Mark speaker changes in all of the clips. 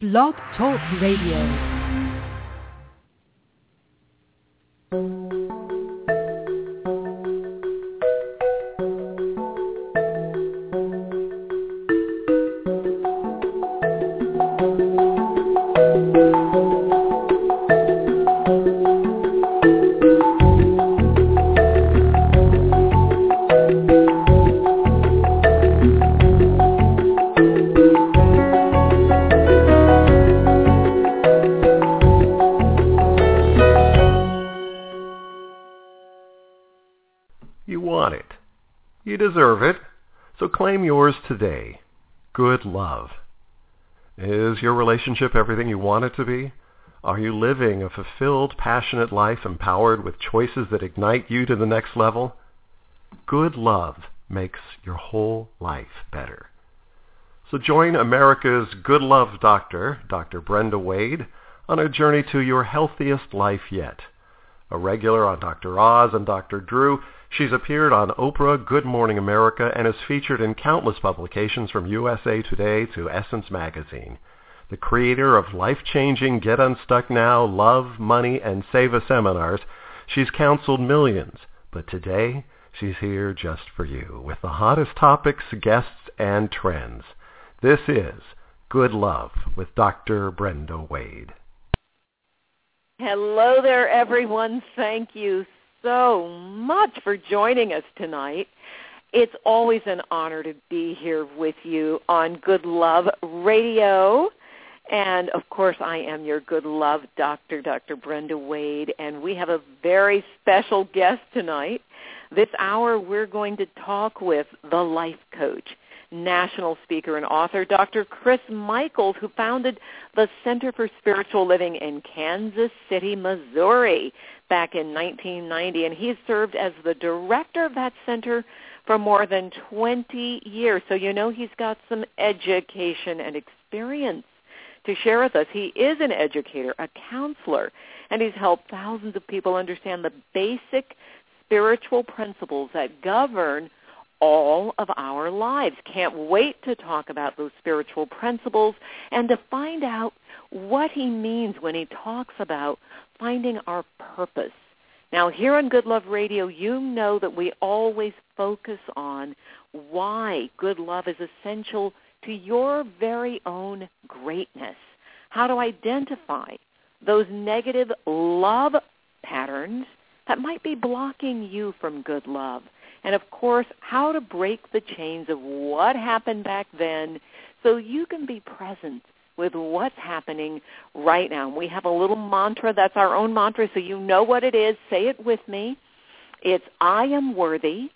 Speaker 1: Blog Talk Radio.
Speaker 2: Today. Good love. Is your relationship everything you want it to be? Are you living a fulfilled, passionate life empowered with choices that ignite you to the next level? Good love makes your whole life better. So join America's Good Love Doctor, Dr. Brenda Wade, on a journey to your healthiest life yet. A regular on Dr. Oz and Dr. Drew, she's appeared on Oprah, Good Morning America, and is featured in countless publications from USA Today to Essence Magazine. The creator of life-changing Get Unstuck Now, Love, Money, and Save a seminars, she's counseled millions. But today, she's here just for you with the hottest topics, guests, and trends. This is Good Love with Dr. Brenda Wade.
Speaker 3: Hello there, everyone. Thank you so much for joining us tonight. It's always an honor to be here with you on Good Love Radio. And of course, I am your good love doctor, Dr. Brenda Wade, and we have a very special guest tonight. This hour, we're going to talk with the life coach, national speaker and author, Dr. Chris Michaels, who founded the Center for Spiritual Living in Kansas City, Missouri back in 1990. And he's served as the director of that center for more than 20 years. So you know he's got some education and experience to share with us. He is an educator, a counselor, and he's helped thousands of people understand the basic spiritual principles that govern all of our lives. Can't wait to talk about those spiritual principles and to find out what he means when he talks about finding our purpose. Now, here on Good Love Radio, you know that we always focus on why good love is essential to your very own greatness. How to identify those negative love patterns that might be blocking you from good love. And of course, how to break the chains of what happened back then so you can be present with what's happening right now. We have a little mantra that's our own mantra, so you know what it is. Say it with me. It's I am worthy.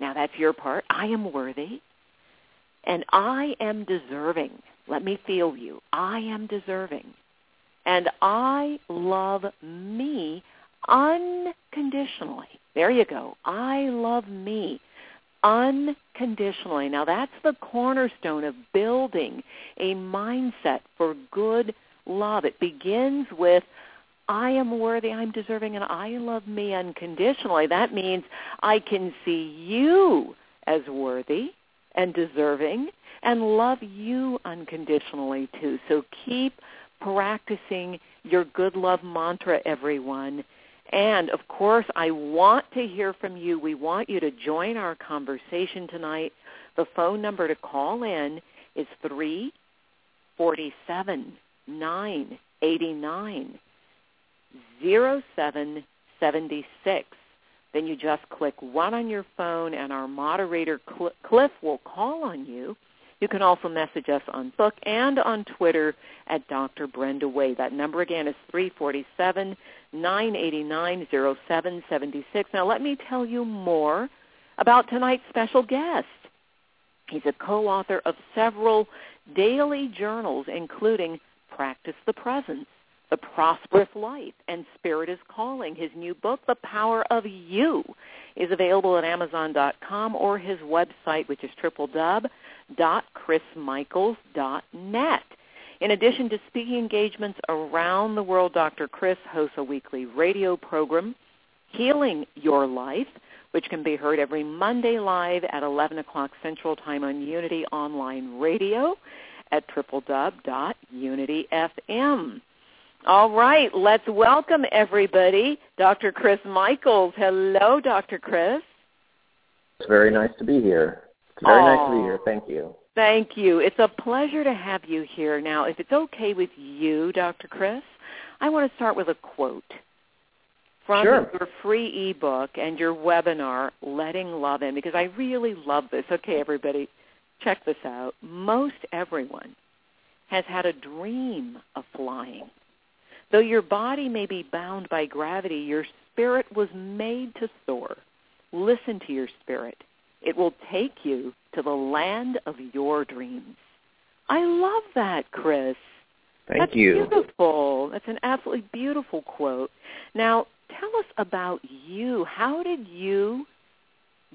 Speaker 3: Now that's your part. I am worthy. And I am deserving. Let me feel you. I am deserving. And I love me unconditionally. There you go. I love me unconditionally. Now that's the cornerstone of building a mindset for good love. It begins with I am worthy, I'm deserving, and I love me unconditionally. That means I can see you as worthy and deserving and love you unconditionally too. So keep practicing your good love mantra, everyone. And of course, I want to hear from you. We want you to join our conversation tonight. The phone number to call in is 347 989 0776. Then you just click one on your phone and our moderator Cliff will call on you. You can also message us on book and on Twitter at Dr. Brenda Wade. That number again is 347 989 0776. Now let me tell you more about tonight's special guest. He's a co-author of several daily journals, including Practice the Presence, The Prosperous Life, and Spirit is Calling. His new book, The Power of You, is available at Amazon.com or his website, which is www.chrismichaels.net. In addition to speaking engagements around the world, Dr. Chris hosts a weekly radio program, Healing Your Life, which can be heard every Monday live at 11 o'clock Central Time on Unity Online Radio. at tripledub.unityfm. All right, let's welcome everybody. Dr. Chris Michaels. Hello, Dr. Chris.
Speaker 4: It's very nice to be here. It's very nice to be here. Thank you.
Speaker 3: Thank you. It's a pleasure to have you here. Now, if it's okay with you, Dr. Chris, I want to start with a quote from
Speaker 4: Sure.
Speaker 3: your free ebook and your webinar, Letting Love In, because I really love this. Okay, everybody, check this out. Most everyone has had a dream of flying. Though your body may be bound by gravity, your spirit was made to soar. Listen to your spirit. It will take you to the land of your dreams. I love that, Chris.
Speaker 4: Thank
Speaker 3: That's
Speaker 4: you.
Speaker 3: beautiful. That's an absolutely beautiful quote. Now, tell us about you. How did you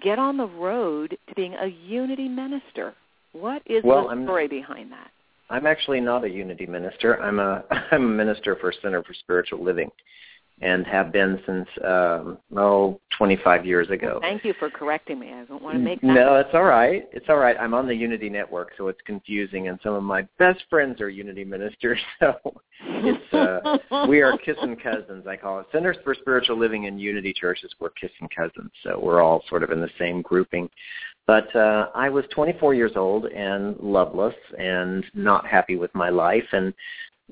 Speaker 3: get on the road to being a unity minister? What is
Speaker 4: Well,
Speaker 3: the
Speaker 4: I'm-
Speaker 3: story behind that?
Speaker 4: I'm actually not a unity minister. I'm a I'm a minister for Center for Spiritual Living, and have been since um, oh 25 years ago.
Speaker 3: Thank you for correcting me. I don't want to make that.
Speaker 4: No, it's all right. It's all right. I'm on the Unity Network, so it's confusing, and some of my best friends are Unity ministers. So it's uh, we are kissing cousins. I call it Centers for Spiritual Living and Unity Churches. We're kissing cousins, so we're all sort of in the same grouping. But uh, I was 24 years old and loveless and not happy with my life, and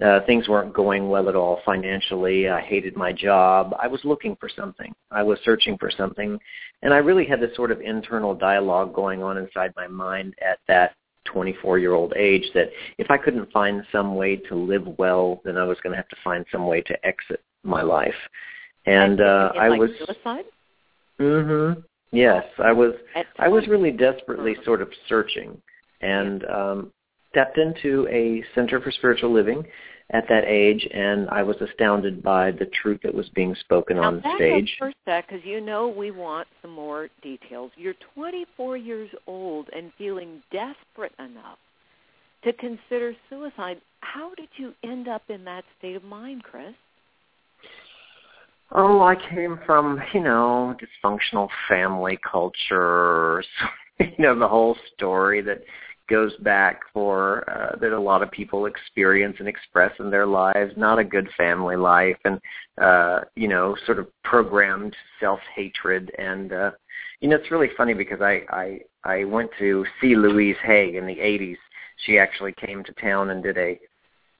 Speaker 4: uh, things weren't going well at all financially. I hated my job. I was looking for something. I was searching for something, and I really had this sort of internal dialogue going on inside my mind at that 24-year-old age that if I couldn't find some way to live well, then I was going to have to find some way to exit my life. And uh, I
Speaker 3: like
Speaker 4: was.
Speaker 3: suicide.
Speaker 4: Mhm. Yes, I was. I was really desperately sort of searching, and um, stepped into a center for spiritual living at that age, and I was astounded by the truth that was being spoken
Speaker 3: Now
Speaker 4: on
Speaker 3: back
Speaker 4: stage.
Speaker 3: up for a sec, because you know we want some more details. You're 24 years old and feeling desperate enough to consider suicide. How did you end up in that state of mind, Chris?
Speaker 4: Oh, I came from, you know, dysfunctional family culture, you know, the whole story that goes back for uh, that a lot of people experience and express in their lives, not a good family life and uh, you know, sort of programmed self-hatred and uh you know, it's really funny because I I I went to see Louise Hay in the 80s. She actually came to town and did a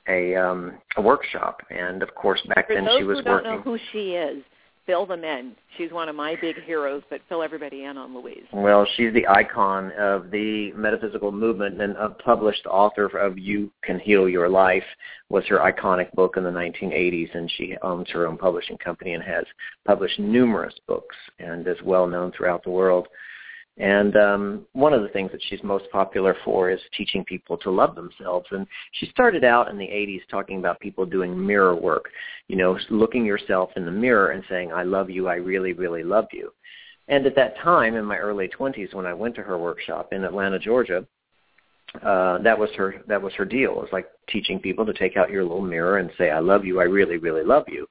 Speaker 4: a um a workshop and of course back
Speaker 3: For
Speaker 4: then she was
Speaker 3: who don't
Speaker 4: working
Speaker 3: know who she is, fill them in. She's one of my big heroes, but fill everybody in on Louise.
Speaker 4: Well, she's the icon of the metaphysical movement and a published author of You Can Heal Your Life was her iconic book in the 1980s and she owns her own publishing company and has published numerous books and is well known throughout the world. And um, one of the things that she's most popular for is teaching people to love themselves. And she started out in the 80s talking about people doing mirror work, you know, looking yourself in the mirror and saying, I love you, I really, really love you. And at that time, in my early 20s, when I went to her workshop in Atlanta, Georgia, uh, that was her that was her deal. It was like teaching people to take out your little mirror and say, "I love you. I really, really love you."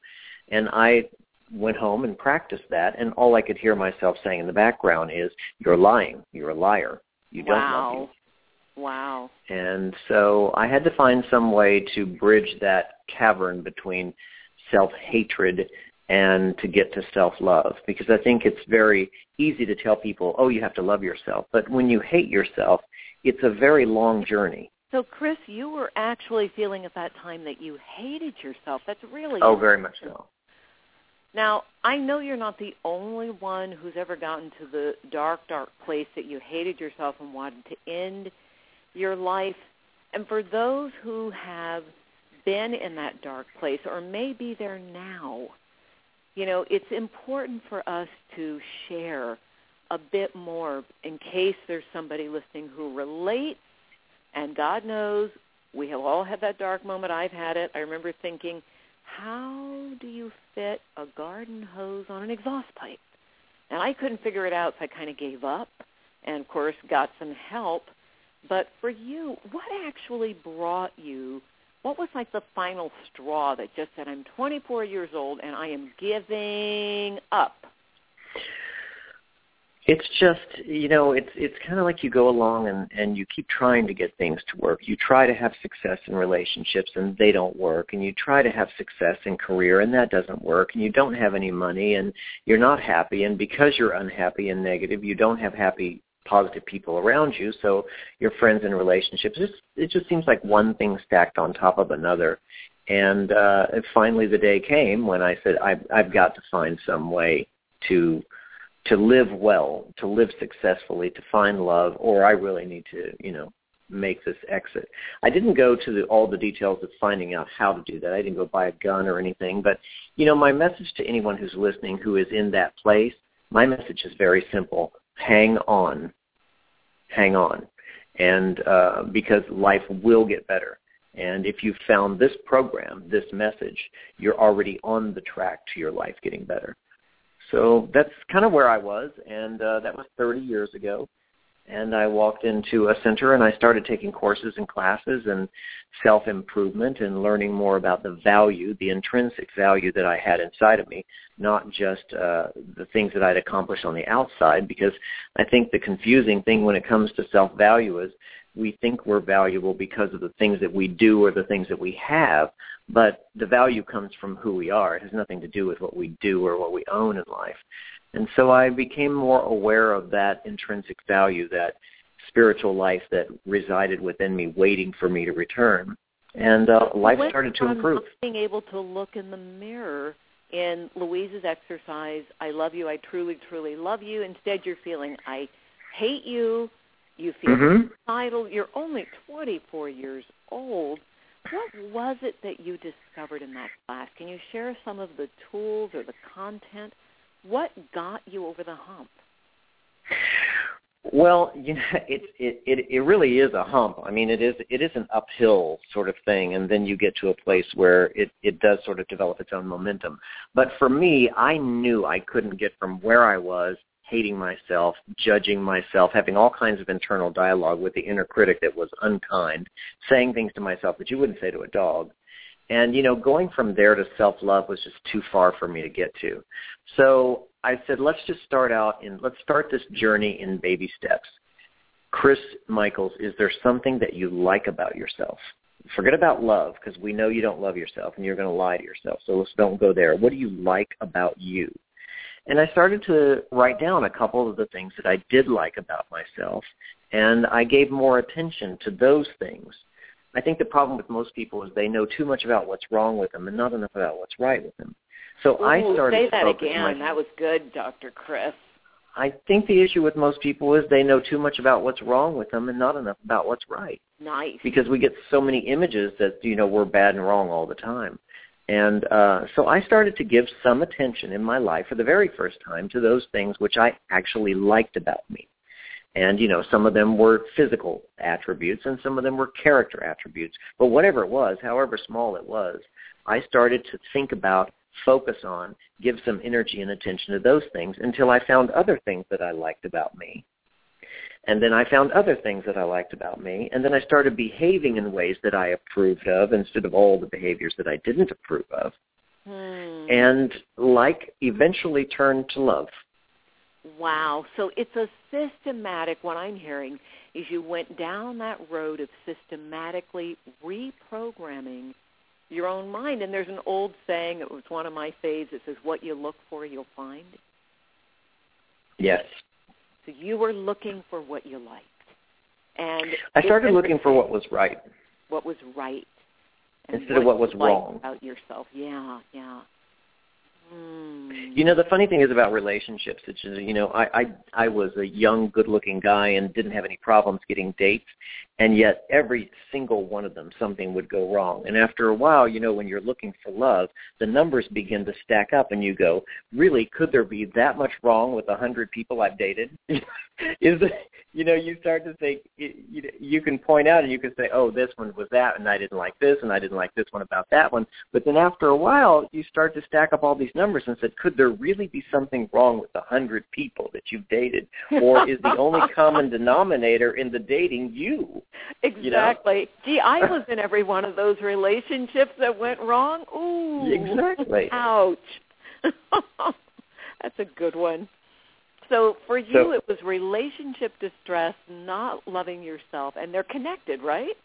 Speaker 4: And I went home and practiced that, and all I could hear myself saying in the background is, "You're lying. You're a liar. You don't love you."
Speaker 3: wow. Wow.
Speaker 4: And so I had to find some way to bridge that cavern between self-hatred and to get to self-love because I think it's very easy to tell people, oh, you have to love yourself. But when you hate yourself, it's a very long journey.
Speaker 3: So, Chris, you were actually feeling at that time that you hated yourself. That's really
Speaker 4: Oh, very much so.
Speaker 3: Now, I know you're not the only one who's ever gotten to the dark, dark place that you hated yourself and wanted to end your life. And for those who have been in that dark place or may be there now, you know, it's important for us to share a bit more in case there's somebody listening who relates. And God knows we have all had that dark moment. I've had it. I remember thinking, how do you fit a garden hose on an exhaust pipe? And I couldn't figure it out, so I kind of gave up and, of course, got some help. But for you, what actually brought you, what was like the final straw that just said, I'm 24 years old and I am giving up?
Speaker 4: It's just, you know, it's it's kind of like you go along and and you keep trying to get things to work. You try to have success in relationships and they don't work, and you try to have success in career and that doesn't work, and you don't have any money and you're not happy, and because you're unhappy and negative, you don't have happy positive people around you, so your friends and relationships, it just, it just seems like one thing stacked on top of another. And uh, finally, the day came when I said, I've, I've got to find some way to to live well, to live successfully, to find love, or I really need to, you know, make this exit. I didn't go to the, all the details of finding out how to do that. I didn't go buy a gun or anything. But, you know, my message to anyone who's listening who is in that place, my message is very simple. Hang on. Hang on. And uh, because life will get better. And if you found this program, this message, you're already on the track to your life getting better. So that's kind of where I was, and uh, that was 30 years ago. And I walked into a center and I started taking courses and classes and self-improvement and learning more about the value, the intrinsic value that I had inside of me, not just uh, the things that I'd accomplished on the outside. Because I think the confusing thing when it comes to self-value is we think we're valuable because of the things that we do or the things that we have, but the value comes from who we are. It has nothing to do with what we do or what we own in life. And so I became more aware of that intrinsic value, that spiritual life that resided within me waiting for me to return. And uh, life
Speaker 3: Went
Speaker 4: started to improve.
Speaker 3: Being able to look in the mirror in Louise's exercise, I love you, I truly, truly love you. Instead, you're feeling, I hate you, you feel
Speaker 4: Mhm.
Speaker 3: suicidal. You're only 24 years old. What was it that you discovered in that class? Can you share some of the tools or the content? What got you over the hump?
Speaker 4: Well, you know, it, it it it really is a hump. I mean, it is it is an uphill sort of thing, and then you get to a place where it it does sort of develop its own momentum. But for me, I knew I couldn't get from where I was, hating myself, judging myself, having all kinds of internal dialogue with the inner critic that was unkind, saying things to myself that you wouldn't say to a dog. And you know, going from there to self-love was just too far for me to get to. So I said, let's just start out and let's start this journey in baby steps. Chris Michaels, is there something that you like about yourself? Forget about love because we know you don't love yourself and you're going to lie to yourself. So let's don't go there. What do you like about you? And I started to write down a couple of the things that I did like about myself, and I gave more attention to those things. I think the problem with most people is they know too much about what's wrong with them and not enough about what's right with them. So I
Speaker 3: Ooh,
Speaker 4: started
Speaker 3: say
Speaker 4: to
Speaker 3: that again.
Speaker 4: my-
Speaker 3: That was good, Dr. Chris.
Speaker 4: I think the issue with most people is they know too much about what's wrong with them and not enough about what's right.
Speaker 3: Nice.
Speaker 4: Because we get so many images that you know we're bad and wrong all the time. And uh, so I started to give some attention in my life for the very first time to those things which I actually liked about me. And, you know, some of them were physical attributes and some of them were character attributes. But whatever it was, however small it was, I started to think about, focus on, give some energy and attention to those things until I found other things that I liked about me. And then I found other things that I liked about me. And then I started behaving in ways that I approved of instead of all the behaviors that I didn't approve of.
Speaker 3: Hmm.
Speaker 4: And like eventually turned to love.
Speaker 3: Wow. So it's a systematic, what I'm hearing is you went down that road of systematically reprogramming your own mind. And there's an old saying, it was one of my faves, it says, what you look for, you'll find.
Speaker 4: Yes.
Speaker 3: So you were looking for what you liked. And
Speaker 4: I started looking for what was right.
Speaker 3: what was right.
Speaker 4: Instead of what was wrong.
Speaker 3: About yourself. Yeah, yeah. Hmm.
Speaker 4: You know, the funny thing is about relationships, it's just, you know, I, I I was a young, good-looking guy and didn't have any problems getting dates, and yet every single one of them something would go wrong. And after a while, you know, when you're looking for love, the numbers begin to stack up, and you go, really, could there be that much wrong with a hundred people I've dated? is it, you know, you start to think you you can point out and you can say, oh, this one was that, and I didn't like this, and I didn't like this one about that one. But then after a while, you start to stack up all these numbers and said, could there really be something wrong with the hundred people that you've dated, or is the only common denominator in the dating you?
Speaker 3: Exactly. Gee, I was in every one of those relationships that went wrong. Ooh.
Speaker 4: Exactly.
Speaker 3: Ouch. That's a good one. So for you,
Speaker 4: So-
Speaker 3: it was relationship distress, not loving yourself, and they're connected, right?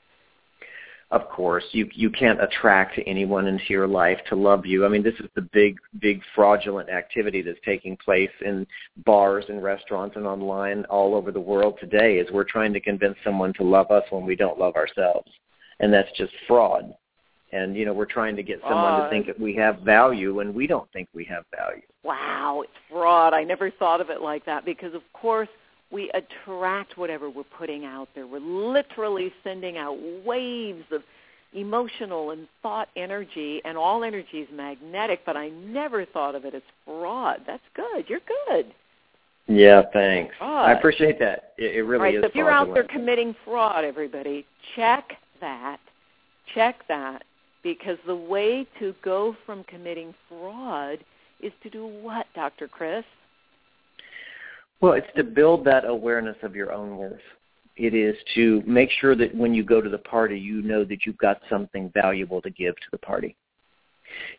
Speaker 4: Of course you you can't attract anyone into your life to love you. I mean this is the big big fraudulent activity that's taking place in bars and restaurants and online all over the world today is we're trying to convince someone to love us when we don't love ourselves. And that's just fraud. And you know we're trying to get someone to think that we have value when we don't think we have value.
Speaker 3: Wow, it's fraud. I never thought of it like that because, of course, we attract whatever we're putting out there. We're literally sending out waves of emotional and thought energy, and all energy is magnetic, but I never thought of it as fraud. That's good. You're good.
Speaker 4: yeah thanks
Speaker 3: Fraud.
Speaker 4: i appreciate that it, it really
Speaker 3: All right,
Speaker 4: is
Speaker 3: so if you're out there committing fraud, everybody, check that. Check that because the way to go from committing fraud is to do what, Dr. Chris?
Speaker 4: Well, it's to build that awareness of your own worth. It is to make sure that when you go to the party, you know that you've got something valuable to give to the party.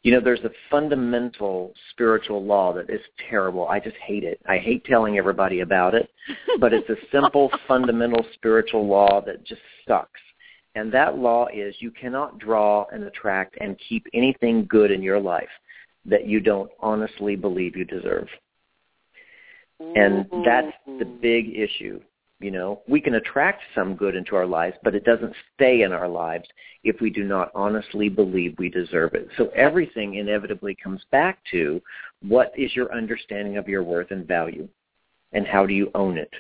Speaker 4: You know, there's a fundamental spiritual law that is terrible. I just hate it. I hate telling everybody about it, but it's a simple fundamental spiritual law that just sucks. And that law is you cannot draw and attract and keep anything good in your life that you don't honestly believe you deserve and that's the big issue you know. We can attract some good into our lives but it doesn't stay in our lives if we do not honestly believe we deserve it. So everything inevitably comes back to what is your understanding of your worth and value and how do you own it?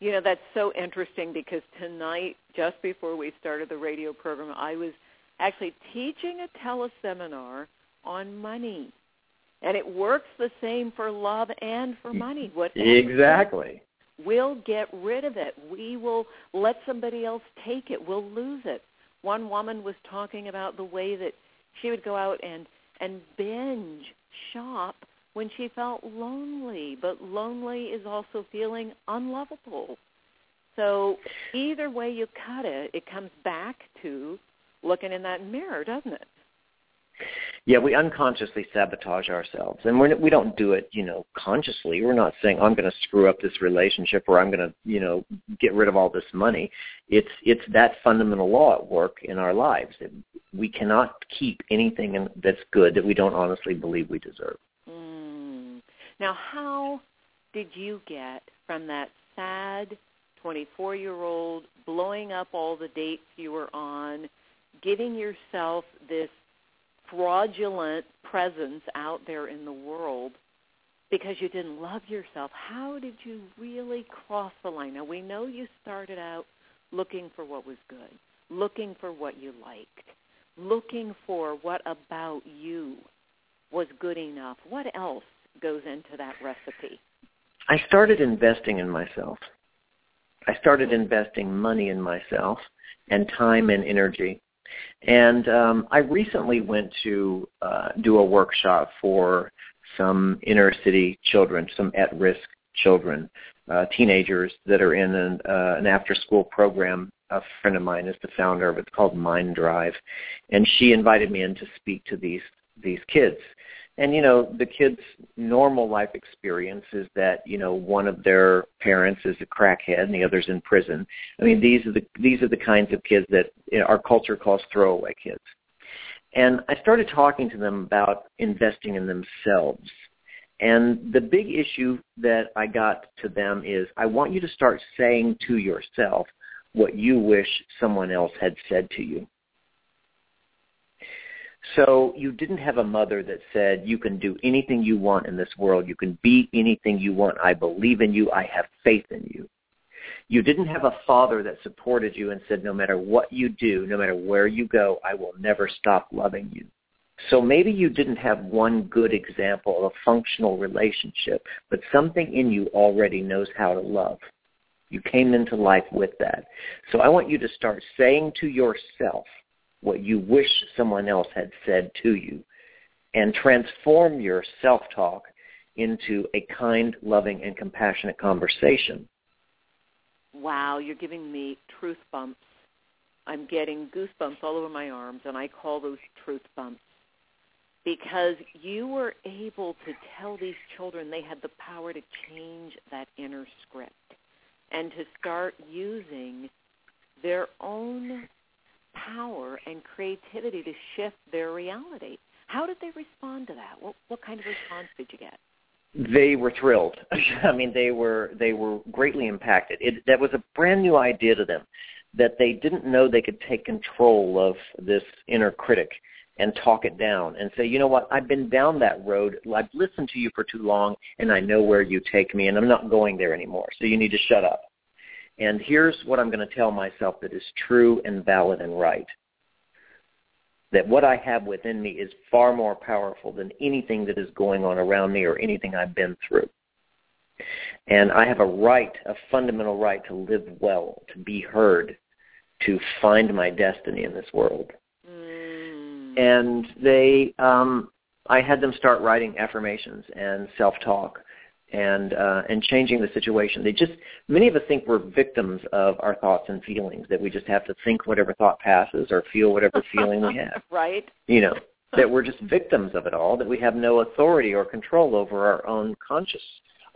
Speaker 3: You know, that's so interesting because tonight, just before we started the radio program, I was actually teaching a teleseminar on money. And it works the same for love and for mm-hmm. money. Whatever
Speaker 4: exactly
Speaker 3: We'll get rid of it. We will let somebody else take it. We'll lose it. One woman was talking about the way that she would go out and and binge shop when she felt lonely, but lonely is also feeling unlovable. So either way you cut it, it comes back to looking in that mirror, doesn't it?
Speaker 4: Yeah we unconsciously sabotage ourselves. And we're, we don't do it you know consciously. We're not saying i'm going to screw up this relationship or i'm going to you know get rid of all this money. It's it's that fundamental law at work in our lives. That we cannot keep anything in, that's good that we don't honestly believe we deserve.
Speaker 3: Mm. Now, how did you get from that sad 24-year-old blowing up all the dates you were on, giving yourself this fraudulent presence out there in the world because you didn't love yourself? How did you really cross the line? Now, we know you started out looking for what was good, looking for what you liked, looking for what about you was good enough. What else goes into that recipe?
Speaker 4: I started investing in myself. I started investing money in myself and time and energy. And um, I recently went to uh, do a workshop for some inner city children, some at-risk children, uh, teenagers that are in an, uh, an after-school program. A friend of mine is the founder of it. It's called Mind Drive, and she invited me in to speak to these these kids. And you know, the kids' normal life experience is that you know one of their parents is a crackhead and the other's in prison. I mean, mm-hmm. these are the these are the kinds of kids that you know, our culture calls throwaway kids. And I started talking to them about investing in themselves. And the big issue that I got to them is I want you to start saying to yourself what you wish someone else had said to you. So you didn't have a mother that said, you can do anything you want in this world. You can be anything you want. I believe in you. I have faith in you. You didn't have a father that supported you and said, no matter what you do, no matter where you go, I will never stop loving you. So maybe you didn't have one good example of a functional relationship, but something in you already knows how to love. You came into life with that. So I want you to start saying to yourself what you wish someone else had said to you and transform your self-talk into a kind, loving, and compassionate conversation.
Speaker 3: Wow, you're giving me truth bumps. I'm getting goosebumps all over my arms, and I call those truth bumps. because you were able to tell these children they had the power to change that inner script and to start using their own power and creativity to shift their reality. How did they respond to that? What what kind of response did you get?
Speaker 4: They were thrilled. I mean, they were they were greatly impacted. It, that was a brand new idea to them that they didn't know they could take control of this inner critic and talk it down and say, you know what, I've been down that road. I've listened to you for too long, and I know where you take me, and I'm not going there anymore. So you need to shut up. And here's what I'm going to tell myself that is true and valid and right. That what I have within me is far more powerful than anything that is going on around me or anything I've been through. And I have a right, a fundamental right to live well, to be heard, to find my destiny in this world.
Speaker 3: Mm.
Speaker 4: And they, um, I had them start writing affirmations and self-talk and uh, and changing the situation. They just many of us think we're victims of our thoughts and feelings that we just have to think whatever thought passes or feel whatever feeling we have.
Speaker 3: right.
Speaker 4: You know that we're just victims of it all. That we have no authority or control over our own conscious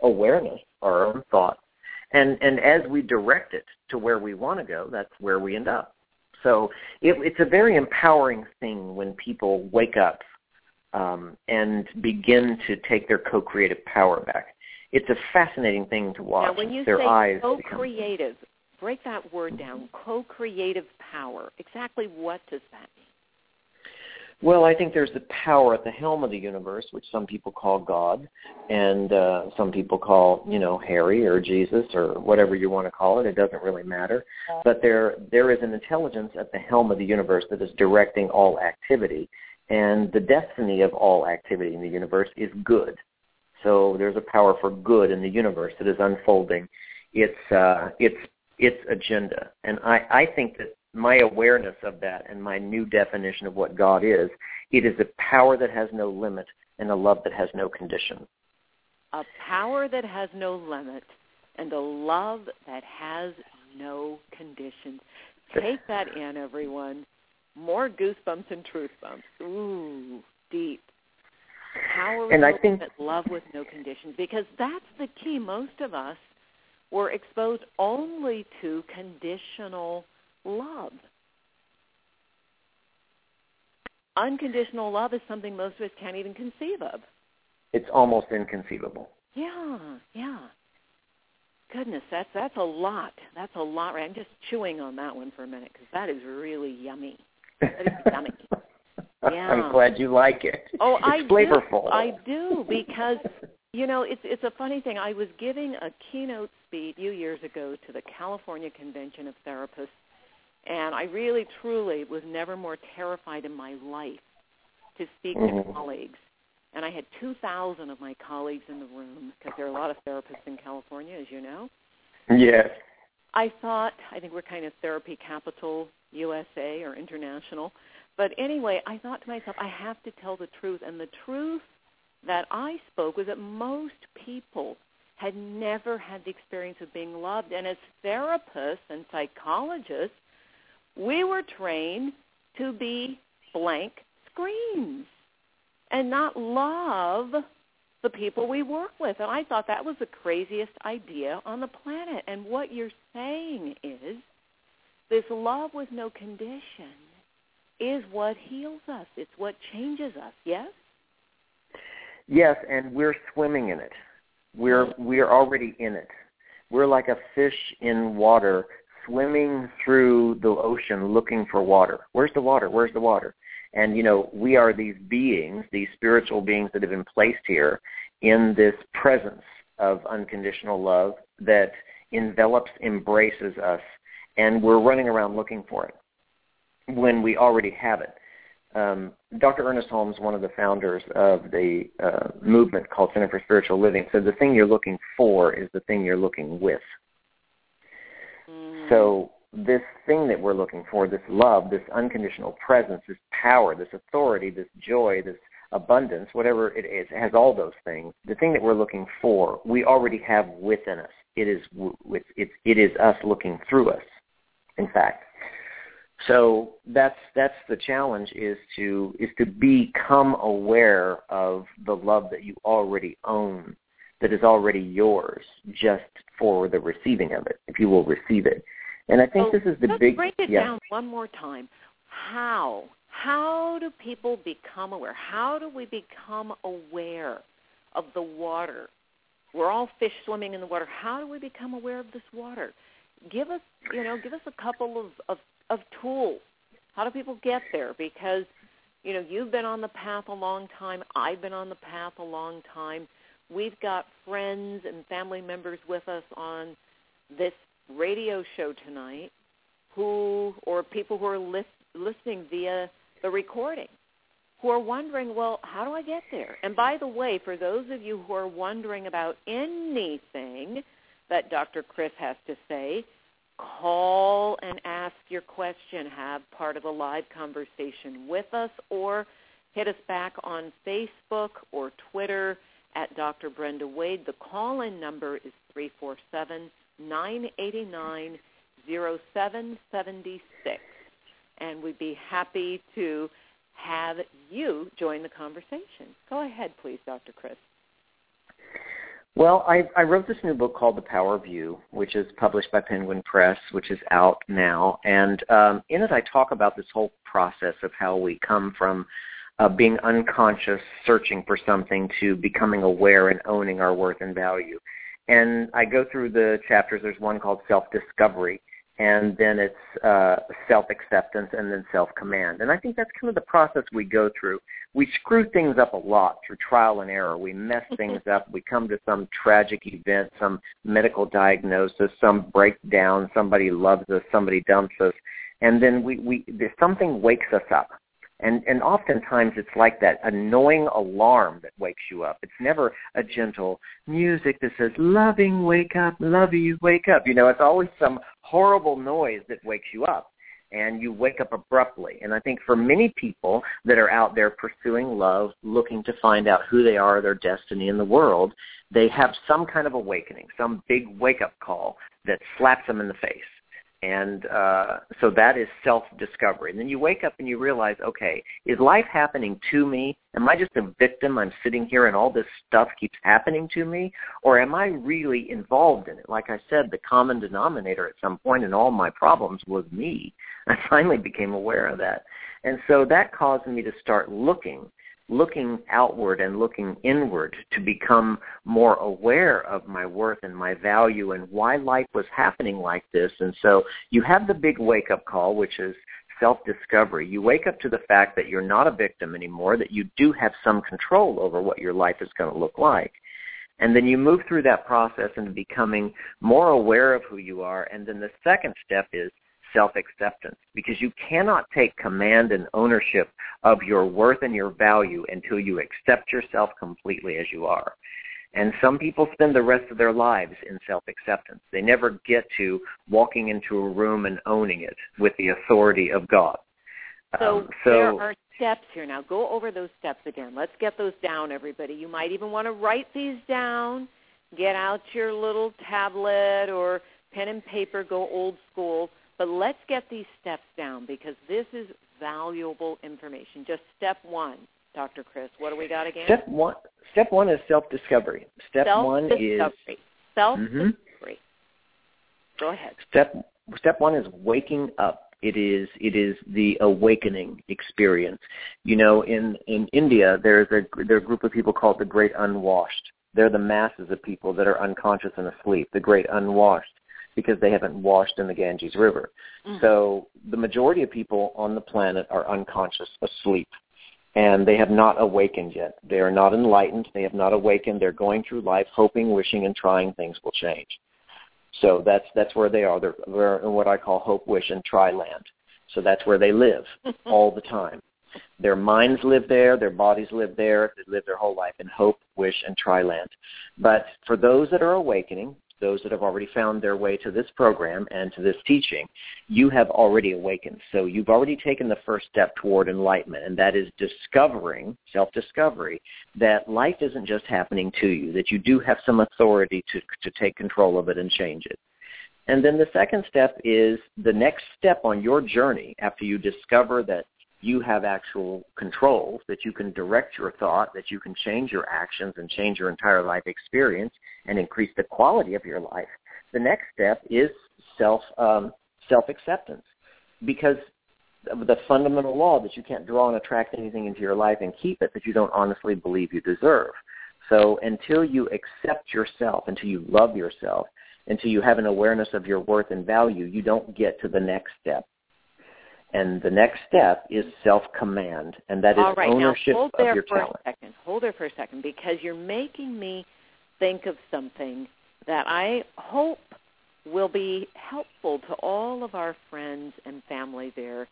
Speaker 4: awareness, our own thought, and and as we direct it to where we want to go, that's where we end up. So it, it's a very empowering thing when people wake up um, and begin to take their co-creative power back it's a fascinating thing to watch.
Speaker 3: Now, when you
Speaker 4: their
Speaker 3: say
Speaker 4: eyes
Speaker 3: co-creative, become... break that word down. Co-creative power. Exactly what does that mean?
Speaker 4: Well, I think there's the power at the helm of the universe, which some people call God, and uh, some people call, you know, Harry or Jesus or whatever you want to call it. It doesn't really matter. But there, there is an intelligence at the helm of the universe that is directing all activity, and the destiny of all activity in the universe is good. So there's a power for good in the universe that is unfolding its uh, its its agenda, and I, I think that my awareness of that and my new definition of what God is, it is a power that has no limit and a love that has no condition.
Speaker 3: A power that has no limit and a love that has no conditions. Take that in, everyone. More goosebumps and truth bumps. Ooh, deep. Power
Speaker 4: and I think
Speaker 3: love with no conditions because that's the key. Most of us were exposed only to conditional love. Unconditional love is something most of us can't even conceive of.
Speaker 4: It's almost inconceivable.
Speaker 3: Yeah, yeah. Goodness, that's that's a lot. That's a lot. Right? I'm just chewing on that one for a minute because that is really yummy. That is yummy. Yeah.
Speaker 4: I'm glad you like it.
Speaker 3: Oh,
Speaker 4: it's
Speaker 3: I
Speaker 4: flavorful.
Speaker 3: Do. I do because you know it's it's a funny thing. I was giving a keynote speech a few years ago to the California Convention of Therapists, and I really truly was never more terrified in my life to speak
Speaker 4: mm-hmm.
Speaker 3: to colleagues. And I had 2,000 of my colleagues in the room because there are a lot of therapists in California, as you know.
Speaker 4: Yes.
Speaker 3: I thought, I think we're kind of therapy capital USA or international. But anyway, I thought to myself, I have to tell the truth. And the truth that I spoke was that most people had never had the experience of being loved. And as therapists and psychologists, we were trained to be blank screens and not love the people we work with. And I thought that was the craziest idea on the planet. And what you're saying is this love with no condition is what heals us. It's what changes us. Yes?
Speaker 4: Yes, and we're swimming in it. We're we're already in it. We're like a fish in water swimming through the ocean looking for water. Where's the water? Where's the water? And you know, we are these beings, these spiritual beings that have been placed here in this presence of unconditional love that envelops, embraces us, and we're running around looking for it when we already have it. Um, Dr. Ernest Holmes, one of the founders of the uh, movement called Center for Spiritual Living, said the thing you're looking for is the thing you're looking with.
Speaker 3: Mm.
Speaker 4: So this thing that we're looking for, this love, this unconditional presence, this power, this authority, this joy, this abundance, whatever it is, it has all those things. The thing that we're looking for, we already have within us. It is it's, it is us looking through us. In fact, So that's that's the challenge is to is to become aware of the love that you already own, that is already yours, just for the receiving of it, if you will receive it. And I think
Speaker 3: so
Speaker 4: this is the
Speaker 3: let's
Speaker 4: big.
Speaker 3: break it
Speaker 4: yeah.
Speaker 3: down one more time. How? How do people become aware? How do we become aware of the water? We're all fish swimming in the water. How do we become aware of this water? Give us, you know, give us a couple of, of, of tools. How do people get there? Because, you know, you've been on the path a long time. I've been on the path a long time. We've got friends and family members with us on this radio show tonight who, or people who are lis- listening via the recording, who are wondering, well, how do I get there? And by the way, for those of you who are wondering about anything that Dr. Chris has to say, call and your question. Have part of a live conversation with us or hit us back on Facebook or Twitter at Dr. Brenda Wade. The call-in number is 347 989 0776. And we'd be happy to have you join the conversation. Go ahead, please, Dr. Chris.
Speaker 4: Well, I, I wrote this new book called The Power of You, which is published by Penguin Press, which is out now. And um, in it, I talk about this whole process of how we come from uh, being unconscious, searching for something, to becoming aware and owning our worth and value. And I go through the chapters. There's one called Self-Discovery, and then it's uh, self-acceptance, and then self-command. And I think that's kind of the process we go through. We screw things up a lot through trial and error. We mess things up. We come to some tragic event, some medical diagnosis, some breakdown. Somebody loves us, somebody dumps us, and then we, we something wakes us up and, and oftentimes it's like that annoying alarm that wakes you up. It's never a gentle music that says, loving, wake up, love you, wake up. You know, it's always some horrible noise that wakes you up. And you wake up abruptly. And I think for many people that are out there pursuing love, looking to find out who they are, their destiny in the world, they have some kind of awakening, some big wake-up call that slaps them in the face and uh, so that is self-discovery. And then you wake up and you realize, okay, is life happening to me? Am I just a victim? I'm sitting here and all this stuff keeps happening to me? Or am I really involved in it? Like I said, the common denominator at some point in all my problems was me. I finally became aware of that. And so that caused me to start looking looking outward and looking inward to become more aware of my worth and my value and why life was happening like this. And so you have the big wake-up call, which is self-discovery. You wake up to the fact that you're not a victim anymore, that you do have some control over what your life is going to look like. And then you move through that process into becoming more aware of who you are. And then the second step is self-acceptance because you cannot take command and ownership of your worth and your value until you accept yourself completely as you are. And some people spend the rest of their lives in self-acceptance. They never get to walking into a room and owning it with the authority of God.
Speaker 3: So,
Speaker 4: um, so
Speaker 3: there are steps here. Now go over those steps again. Let's get those down, everybody. You might even want to write these down. Get out your little tablet or pen and paper. Go old school. But let's get these steps down because this is valuable information. Just step one, Dr. Chris. What do we got again?
Speaker 4: Step one. Step one is self-discovery. Step one is
Speaker 3: self-discovery. Mm-hmm. Go ahead.
Speaker 4: Step step one is waking up. It is it is the awakening experience. You know, in in India, there's a there are a group of people called the Great Unwashed. They're the masses of people that are unconscious and asleep. The Great Unwashed because they haven't washed in the Ganges River. Mm. So the majority of people on the planet are unconscious, asleep, and they have not awakened yet. They are not enlightened. They have not awakened. They're going through life hoping, wishing, and trying things will change. So that's that's where they are. They're, they're in what I call hope, wish, and try land. So that's where they live all the time. Their minds live there, their bodies live there, they live their whole life in hope, wish, and try land. But for those that are awakening, those that have already found their way to this program and to this teaching, you have already awakened. So you've already taken the first step toward enlightenment, and that is discovering, self-discovery, that life isn't just happening to you, that you do have some authority to, to take control of it and change it. And then the second step is the next step on your journey after you discover that you have actual control, that you can direct your thought, that you can change your actions and change your entire life experience and increase the quality of your life. The next step is self um, self acceptance, because the fundamental law that you can't draw and attract anything into your life and keep it that you don't honestly believe you deserve. So until you accept yourself, until you love yourself, until you have an awareness of your worth and value, you don't get to the next step. And the next step is self-command, and that is
Speaker 3: All right,
Speaker 4: ownership
Speaker 3: now hold
Speaker 4: of
Speaker 3: there
Speaker 4: your
Speaker 3: for
Speaker 4: talent.
Speaker 3: A second. Hold there for a second because you're making me think of something that I hope will be helpful to all of our friends and family there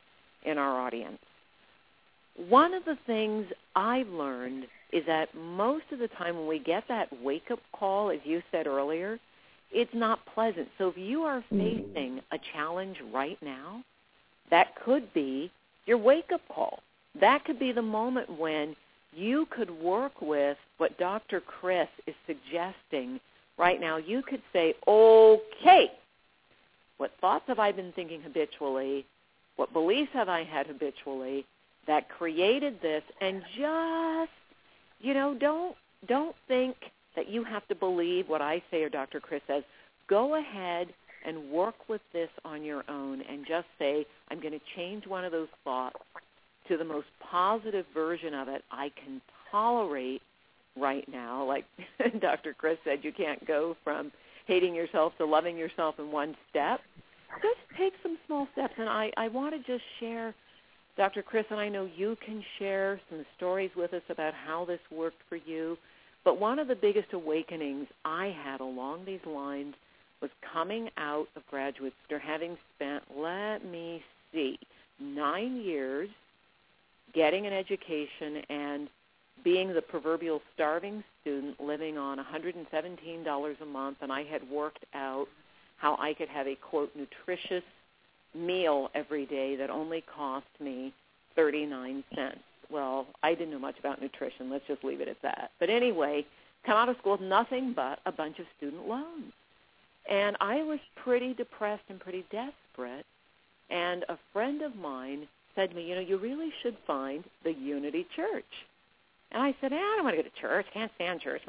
Speaker 3: in our audience. One of the things I've learned is that most of the time when we get that wake-up call, as you said earlier, it's not pleasant. So if you are mm-hmm. facing a challenge right now, that could be your wake-up call. That could be the moment when you could work with what Dr. Chris is suggesting right now. You could say, okay, what thoughts have I been thinking habitually? What beliefs have I had habitually that created this? And just, you know, don't don't think that you have to believe what I say or Dr. Chris says. Go ahead and work with this on your own and just say, I'm going to change one of those thoughts to the most positive version of it I can tolerate right now. Like Dr. Chris said, you can't go from hating yourself to loving yourself in one step. Just take some small steps. And I, I want to just share, Dr. Chris, and I know you can share some stories with us about how this worked for you. But one of the biggest awakenings I had along these lines was coming out of graduate school, having spent, let me see, nine years getting an education and being the proverbial starving student living on $117 a month, and I had worked out how I could have a, quote, nutritious meal every day that only cost me 39 cents. Well, I didn't know much about nutrition. Let's just leave it at that. But anyway, come out of school with nothing but a bunch of student loans. And I was pretty depressed and pretty desperate. And a friend of mine said to me, you know, you really should find the Unity Church. And I said, eh, I don't want to go to church. Can't stand church.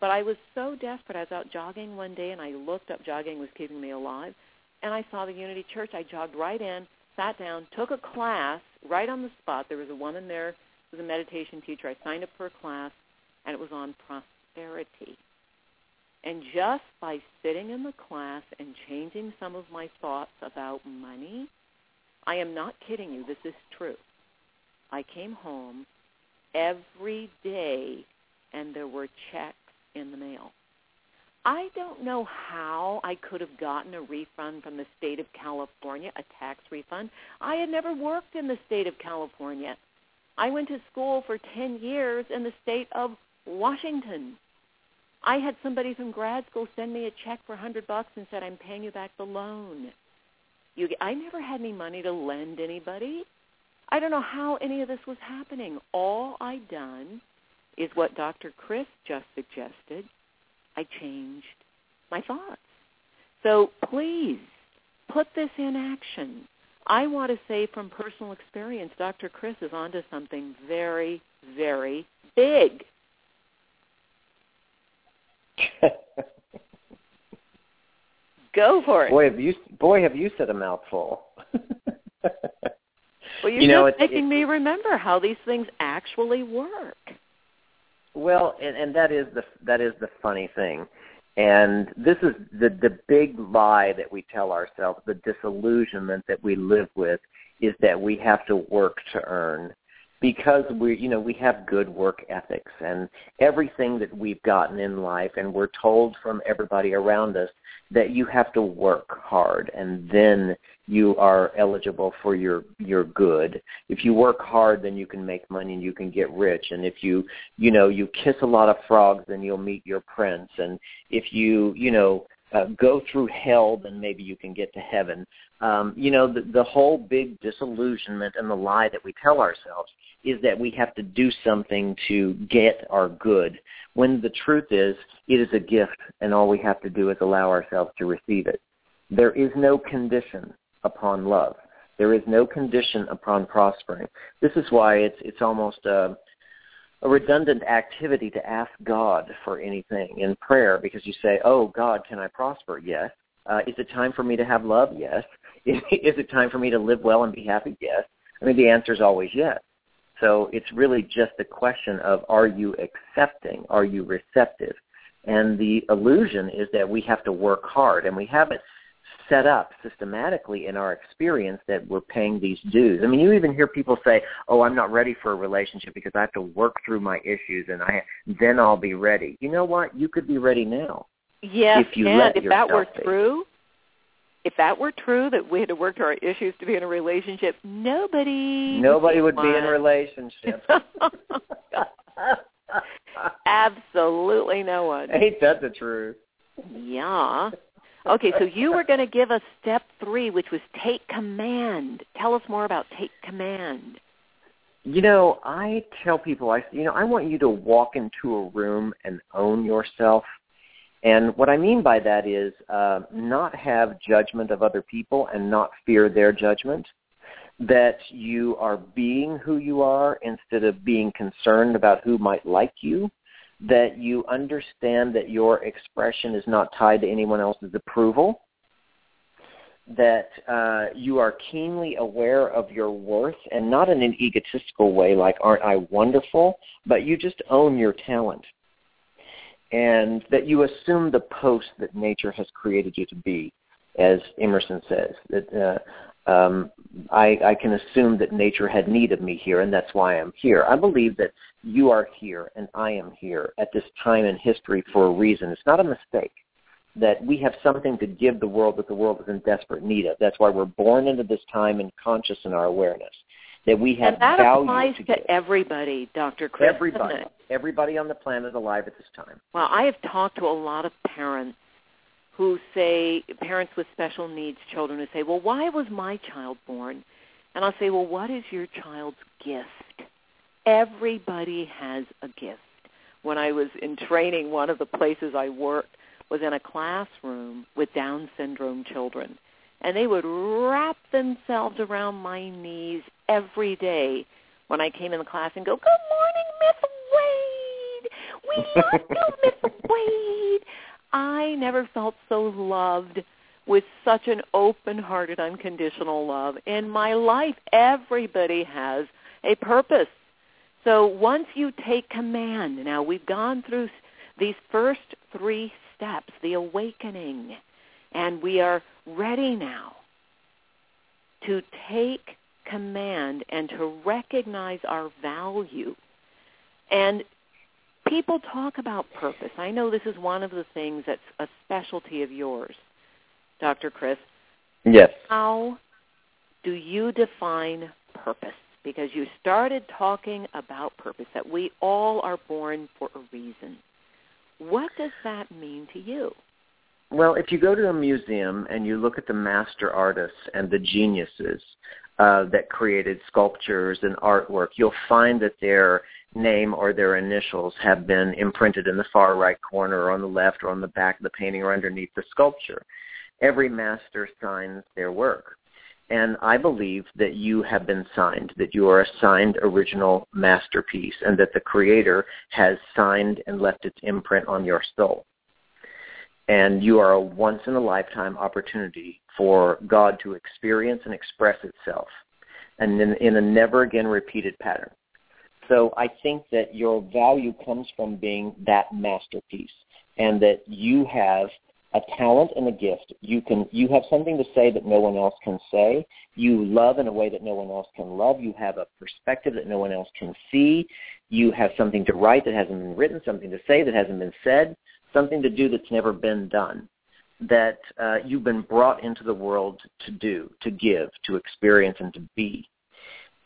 Speaker 3: But I was so desperate. I was out jogging one day, and I looked up jogging was keeping me alive, and I saw the Unity Church. I jogged right in, sat down, took a class right on the spot. There was a woman there who was a meditation teacher. I signed up for a class, and it was on prosperity. And just by sitting in the class and changing some of my thoughts about money, I am not kidding you, this is true. I came home every day and there were checks in the mail. I don't know how I could have gotten a refund from the state of California, a tax refund. I had never worked in the state of California. I went to school for 10 years in the state of Washington. I had somebody from grad school send me a check for a 100 bucks and said, "I'm paying you back the loan." You I never had any money to lend anybody. I don't know how any of this was happening. All I done is what Dr. Chris just suggested. I changed my thoughts. So please put this in action. I want to say from personal experience, Dr. Chris is onto something very, very big. Go for it.
Speaker 4: boy, have you boy have you said a mouthful.
Speaker 3: well, you're
Speaker 4: you know,
Speaker 3: just
Speaker 4: it-
Speaker 3: making
Speaker 4: it-
Speaker 3: me remember how these things actually work.
Speaker 4: Well, and, and that is the that is the funny thing, and this is the the big lie that we tell ourselves, the disillusionment that we live with, is that we have to work to earn, because we you know we have good work ethics and everything that we've gotten in life, and we're told from everybody around us that you have to work hard and then you are eligible for your your good. If you work hard, then you can make money and you can get rich. And if you you know you kiss a lot of frogs, then you'll meet your prince. And if you you know uh, go through hell, then maybe you can get to heaven. Um, you know, the, the whole big disillusionment and the lie that we tell ourselves is that we have to do something to get our good, when the truth is it is a gift and all we have to do is allow ourselves to receive it. There is no condition upon love. There is no condition upon prospering. This is why it's it's almost a, a redundant activity to ask God for anything in prayer because you say, "Oh God, can I prosper?" Yes. Uh, is it time for me to have love? Yes. Is, is it time for me to live well and be happy? Yes. I mean, the answer is always yes. So it's really just a question of are you accepting? Are you receptive? And the illusion is that we have to work hard, and we have it set up systematically in our experience that we're paying these dues. I mean, you even hear people say, "Oh, I'm not ready for a relationship because I have to work through my issues, and I then I'll be ready." You know what? You could be ready now.
Speaker 3: Yes,
Speaker 4: if you
Speaker 3: and if that were
Speaker 4: be.
Speaker 3: true, if that were true that we had to work through our issues to be in a relationship, nobody
Speaker 4: Nobody would be in a relationship.
Speaker 3: Absolutely no one.
Speaker 4: Ain't that the truth?
Speaker 3: Yeah. Okay, so you were going to give us step three, which was take command. Tell us more about take command.
Speaker 4: You know, I tell people, I you know, I want you to walk into a room and own yourself. And what I mean by that is uh, not have judgment of other people and not fear their judgment. That you are being who you are instead of being concerned about who might like you. That you understand that your expression is not tied to anyone else's approval. That uh, you are keenly aware of your worth and not in an egotistical way like, aren't I wonderful? But you just own your talent and that you assume the post that nature has created you to be, as Emerson says. That uh, um, I, I can assume that nature had need of me here, and that's why I'm here. I believe that you are here and I am here at this time in history for a reason. It's not a mistake. That we have something to give the world that the world is in desperate need of. That's why we're born into this time and conscious in our awareness. That we have
Speaker 3: and that
Speaker 4: value
Speaker 3: applies
Speaker 4: to
Speaker 3: to everybody, Dr. Chris.
Speaker 4: everybody, everybody on the planet alive at this time.
Speaker 3: Well, I have talked to a lot of parents who say, parents with special needs children who say, well, why was my child born? And I'll say, well, what is your child's gift? Everybody has a gift. When I was in training, one of the places I worked was in a classroom with Down syndrome children. And they would wrap themselves around my knees every day when I came in the class and go, good morning, Miss Wade. We love you, Miss Wade. I never felt so loved with such an open-hearted, unconditional love in my life. Everybody has a purpose. So once you take command, now we've gone through these first three steps, the awakening, and we are ready now to take command and to recognize our value. And people talk about purpose. I know this is one of the things that's a specialty of yours, Dr. Chris.
Speaker 4: Yes.
Speaker 3: How do you define purpose? Because you started talking about purpose, that we all are born for a reason. What does that mean to you?
Speaker 4: Well, if you go to a museum and you look at the master artists and the geniuses uh, that created sculptures and artwork, you'll find that their name or their initials have been imprinted in the far right corner or on the left or on the back of the painting or underneath the sculpture. Every master signs their work. And I believe that you have been signed, that you are a signed original masterpiece, and that the Creator has signed and left its imprint on your soul. And you are a once-in-a-lifetime opportunity for God to experience and express itself, and in, in a never-again repeated pattern. So I think that your value comes from being that masterpiece, and that you have a talent and a gift. You can you have something to say that no one else can say. You love in a way that no one else can love. You have a perspective that no one else can see. You have something to write that hasn't been written, something to say that hasn't been said, something to do that's never been done. That uh, you've been brought into the world to do, to give, to experience, and to be.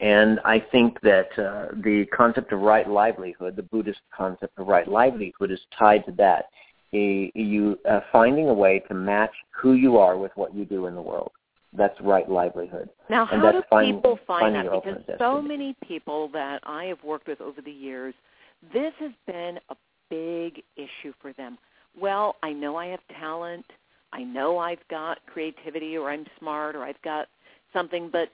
Speaker 4: And I think that uh, the concept of right livelihood, the Buddhist concept of right livelihood, is tied to that you uh, finding a way to match who you are with what you do in the world. that's right livelihood.
Speaker 3: Now,
Speaker 4: and
Speaker 3: how
Speaker 4: that's
Speaker 3: do
Speaker 4: find,
Speaker 3: people find
Speaker 4: that?
Speaker 3: Because so many people that I have worked with over the years, this has been a big issue for them. Well, I know I have talent. I know I've got creativity or I'm smart or I've got something, but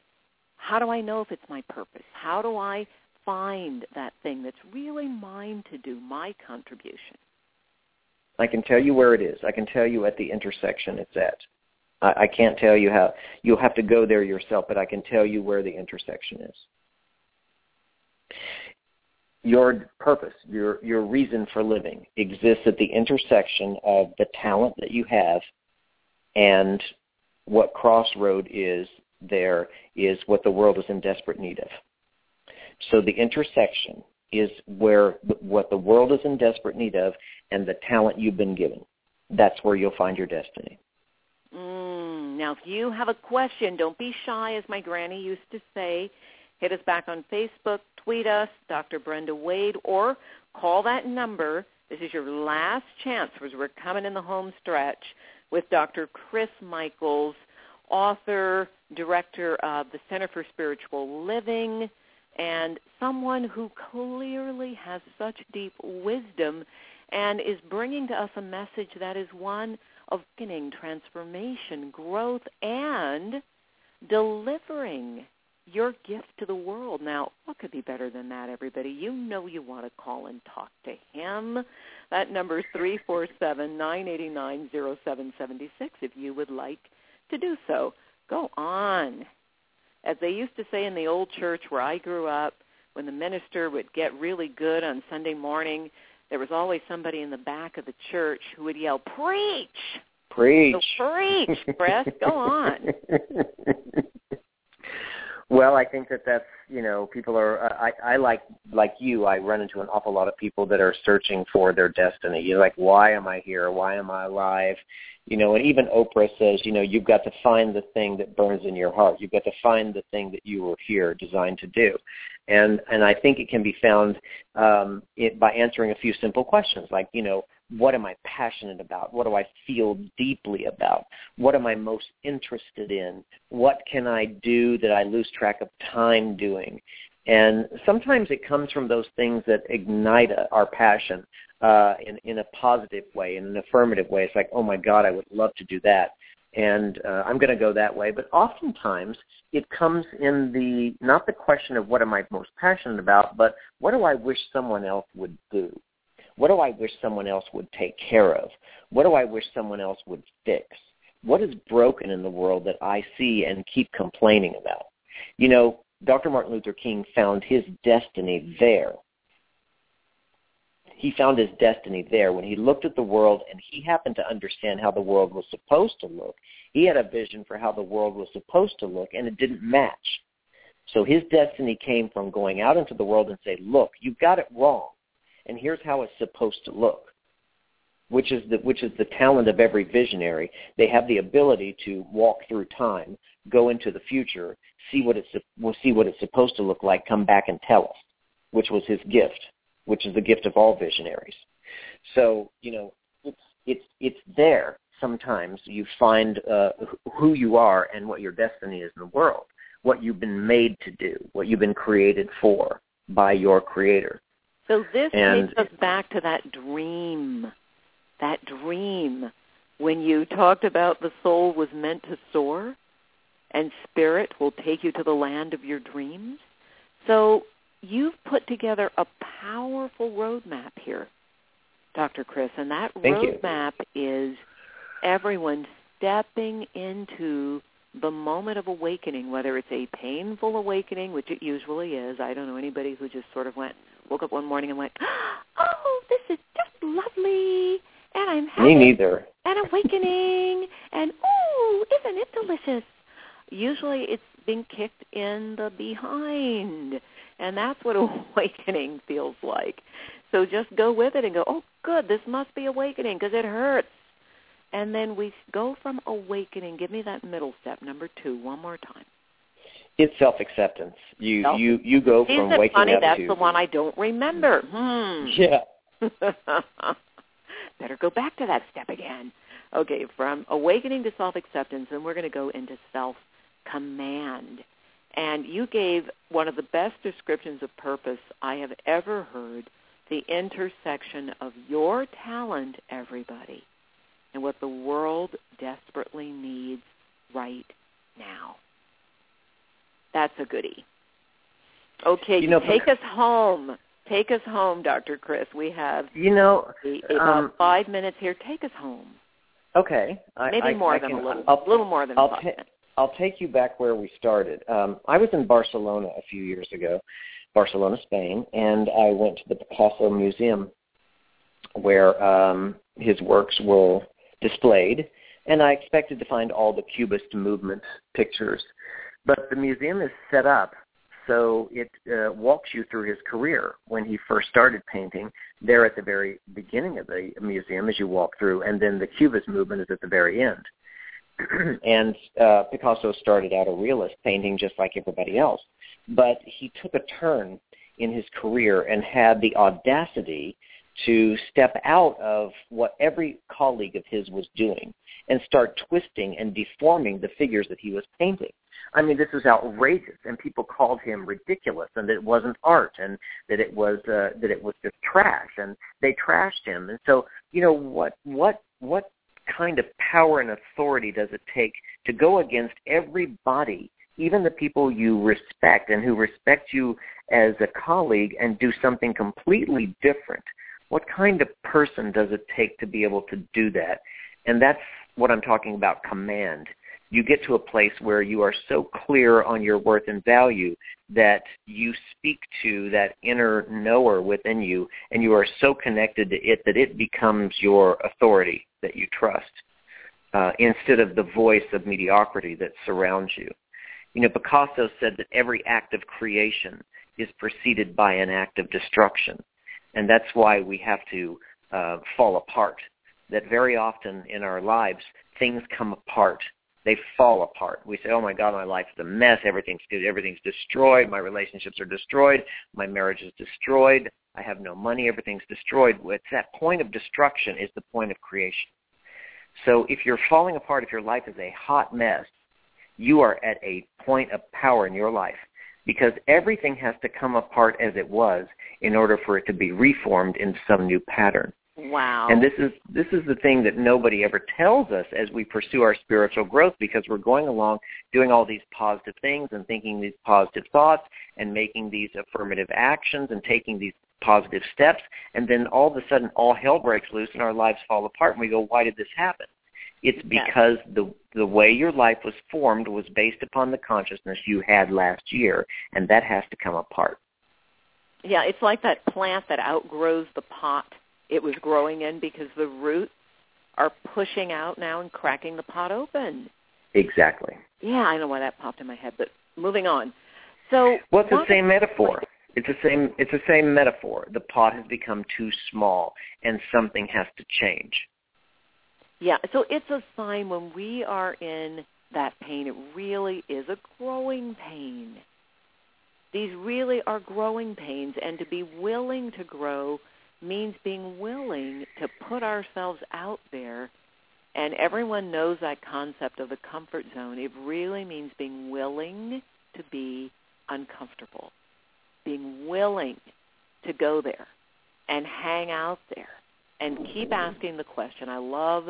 Speaker 3: how do I know if it's my purpose? How do I find that thing that's really mine to do, my contribution?
Speaker 4: I can tell you where it is. I can tell you at the intersection it's at. I, I can't tell you how. You'll have to go there yourself, but I can tell you where the intersection is. Your purpose, your your reason for living exists at the intersection of the talent that you have and what crossroad is there is what the world is in desperate need of. So the intersection is where what the world is in desperate need of and the talent you've been given. That's where you'll find your destiny.
Speaker 3: Mm, now, if you have a question, don't be shy, as my granny used to say. Hit us back on Facebook, tweet us, Dr. Brenda Wade, or call that number. This is your last chance because we're coming in the home stretch with Dr. Chris Michaels, author, director of the Center for Spiritual Living, and someone who clearly has such deep wisdom and is bringing to us a message that is one of transformation, growth, and delivering your gift to the world. Now, what could be better than that, everybody? You know you want to call and talk to him. That number is 347-989-0776 if you would like to do so. Go on. As they used to say in the old church where I grew up, when the minister would get really good on Sunday morning, there was always somebody in the back of the church who would yell, "Preach!"
Speaker 4: Preach.
Speaker 3: So preach, Chris. Go on.
Speaker 4: well, I think that that's you know people are. I I like like you. I run into an awful lot of people that are searching for their destiny. You're like, why am I here? Why am I alive? You know, and even Oprah says, you know, you've got to find the thing that burns in your heart. You've got to find the thing that you were here designed to do and and I think it can be found um, it, by answering a few simple questions like you know what am I passionate about? What do I feel deeply about? What am I most interested in? What can I do that I lose track of time doing? And sometimes it comes from those things that ignite our passion uh, in, in a positive way, in an affirmative way. It's like, oh my God, I would love to do that and uh, I'm going to go that way. But oftentimes it comes in the not the question of what am I most passionate about, but what do I wish someone else would do? What do I wish someone else would take care of? What do I wish someone else would fix? What is broken in the world that I see and keep complaining about? You know, Dr. Martin Luther King found his destiny there he found his destiny there. When he looked at the world and he happened to understand how the world was supposed to look, he had a vision for how the world was supposed to look, and it didn't match. So his destiny came from going out into the world and say, look, you've got it wrong, and here's how it's supposed to look, which is the, which is the talent of every visionary. They have the ability to walk through time, go into the future, see what it's, will see what it's supposed to look like, come back and tell us, which was his gift which is the gift of all visionaries. So, you know, it's it's it's there. Sometimes you find uh, who you are and what your destiny is in the world, what you've been made to do, what you've been created for by your creator.
Speaker 3: So this
Speaker 4: and,
Speaker 3: takes us back to that dream, that dream when you talked about the soul was meant to soar and spirit will take you to the land of your dreams. So you've put together a powerful roadmap here, Dr. Chris, and that
Speaker 4: Thank
Speaker 3: roadmap is everyone stepping into the moment of awakening, whether it's a painful awakening, which it usually is. I don't know anybody who just sort of went, woke up one morning and went, oh, this is just lovely, and I'm having
Speaker 4: Me neither.
Speaker 3: an awakening, and ooh, isn't it delicious? Usually it's being kicked in the behind and that's what awakening feels like. So just go with it and go, oh, good, this must be awakening because it hurts. And then we go from awakening. Give me that middle step, number two, one more time.
Speaker 4: It's self-acceptance. You
Speaker 3: Self-
Speaker 4: you you go
Speaker 3: Isn't
Speaker 4: from
Speaker 3: it
Speaker 4: waking
Speaker 3: funny?
Speaker 4: up
Speaker 3: That's
Speaker 4: to
Speaker 3: the one I don't remember. Hmm.
Speaker 4: yeah.
Speaker 3: Better go back to that step again. Okay, from awakening to self-acceptance, and we're going to go into self command. And you gave one of the best descriptions of purpose I have ever heard, the intersection of your talent, everybody, and what the world desperately needs right now. That's a goodie. Okay,
Speaker 4: You know,
Speaker 3: take us home. Take us home, Dr. Chris. We have
Speaker 4: You know,
Speaker 3: about
Speaker 4: um,
Speaker 3: five minutes here. Take us home.
Speaker 4: okay. I,
Speaker 3: Maybe
Speaker 4: I,
Speaker 3: more
Speaker 4: I
Speaker 3: than
Speaker 4: can,
Speaker 3: a little.
Speaker 4: I'll,
Speaker 3: a little more than
Speaker 4: I'll
Speaker 3: five
Speaker 4: ta-
Speaker 3: minutes.
Speaker 4: I'll take you back where we started. Um, I was in Barcelona a few years ago, Barcelona, Spain, and I went to the Picasso Museum where um, his works were displayed, and I expected to find all the Cubist movement pictures. But the museum is set up so it uh, walks you through his career when he first started painting there at the very beginning of the museum as you walk through, and then the Cubist movement is at the very end. and uh, Picasso started out a realist painting just like everybody else, but he took a turn in his career and had the audacity to step out of what every colleague of his was doing and start twisting and deforming the figures that he was painting. I mean, this was outrageous, and people called him ridiculous, and that it wasn't art, and that it was uh, that it was just trash, and they trashed him. And so, you know, what what what kind of power and authority does it take to go against everybody, even the people you respect and who respect you as a colleague, and do something completely different? What kind of person does it take to be able to do that? And that's what I'm talking about command. You get to a place where you are so clear on your worth and value that you speak to that inner knower within you and you are so connected to it that it becomes your authority that you trust uh, instead of the voice of mediocrity that surrounds you. You know, Picasso said that every act of creation is preceded by an act of destruction. And that's why we have to uh, fall apart. That very often in our lives, things come apart. They fall apart. We say, oh my God, my life is a mess. Everything's good. Everything's destroyed. My relationships are destroyed. My marriage is destroyed. I have no money. Everything's destroyed. It's that point of destruction is the point of creation. So if you're falling apart, if your life is a hot mess, you are at a point of power in your life because everything has to come apart as it was in order for it to be reformed into some new pattern.
Speaker 3: Wow.
Speaker 4: And this is this is the thing that nobody ever tells us as we pursue our spiritual growth because we're going along doing all these positive things and thinking these positive thoughts and making these affirmative actions and taking these positive steps and then all of a sudden all hell breaks loose and our lives fall apart and we go why did this happen? It's because the the way your life was formed was based upon the consciousness you had last year and that has to come apart.
Speaker 3: Yeah, it's like that plant that outgrows the pot it was growing in because the roots are pushing out now and cracking the pot open.
Speaker 4: Exactly.
Speaker 3: Yeah, I know why that popped in my head, but moving on. So
Speaker 4: Well, it's the same metaphor. It's the same. It's the same metaphor. The pot has become too small, and something has to change.
Speaker 3: Yeah, so it's a sign when we are in that pain, it really is a growing pain. These really are growing pains, and to be willing to grow means being willing to put ourselves out there. And everyone knows that concept of the comfort zone. It really means being willing to be uncomfortable, being willing to go there and hang out there and keep asking the question. I love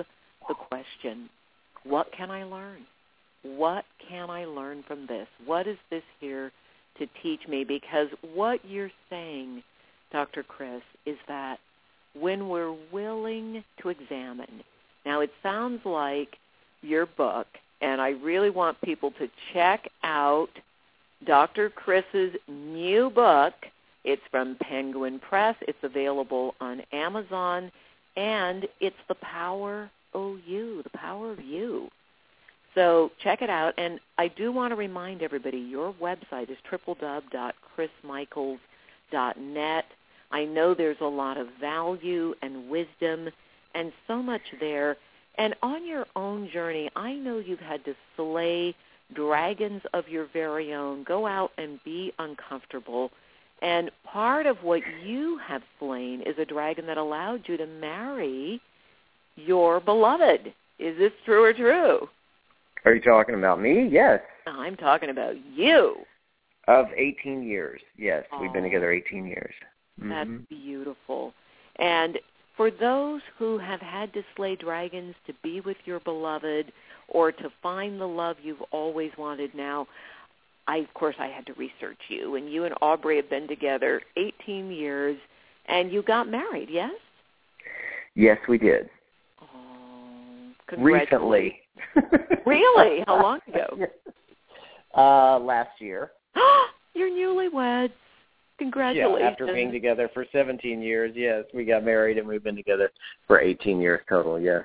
Speaker 3: the question, what can I learn? What can I learn from this? What is this here to teach me? Because what you're saying, Dr. Chris, is that when we're willing to examine, now it sounds like your book, and I really want people to check out Dr. Chris's new book. It's from Penguin Press. It's available on Amazon, and it's The Power You, The Power of You. So check it out. And I do want to remind everybody, your website is www.chrismichaels.net. I know there's a lot of value and wisdom and so much there. And on your own journey, I know you've had to slay dragons of your very own, go out and be uncomfortable. And part of what you have slain is a dragon that allowed you to marry your beloved. Is this true or true?
Speaker 4: Are you talking about me? Yes.
Speaker 3: I'm talking about you.
Speaker 4: Of 18 years. Yes, we've been together 18 years.
Speaker 3: That's
Speaker 4: Mhm.
Speaker 3: beautiful. And for those who have had to slay dragons to be with your beloved or to find the love you've always wanted now, I of course I had to research you and you and Aubrey have been together 18 years and you got married, yes?
Speaker 4: Yes, we did.
Speaker 3: Oh.
Speaker 4: Recently.
Speaker 3: Really? How long ago?
Speaker 4: Uh, last year.
Speaker 3: You're newlyweds.
Speaker 4: Yeah, after being together for 17 years, yes, we got married and we've been together for 18 years total, yes.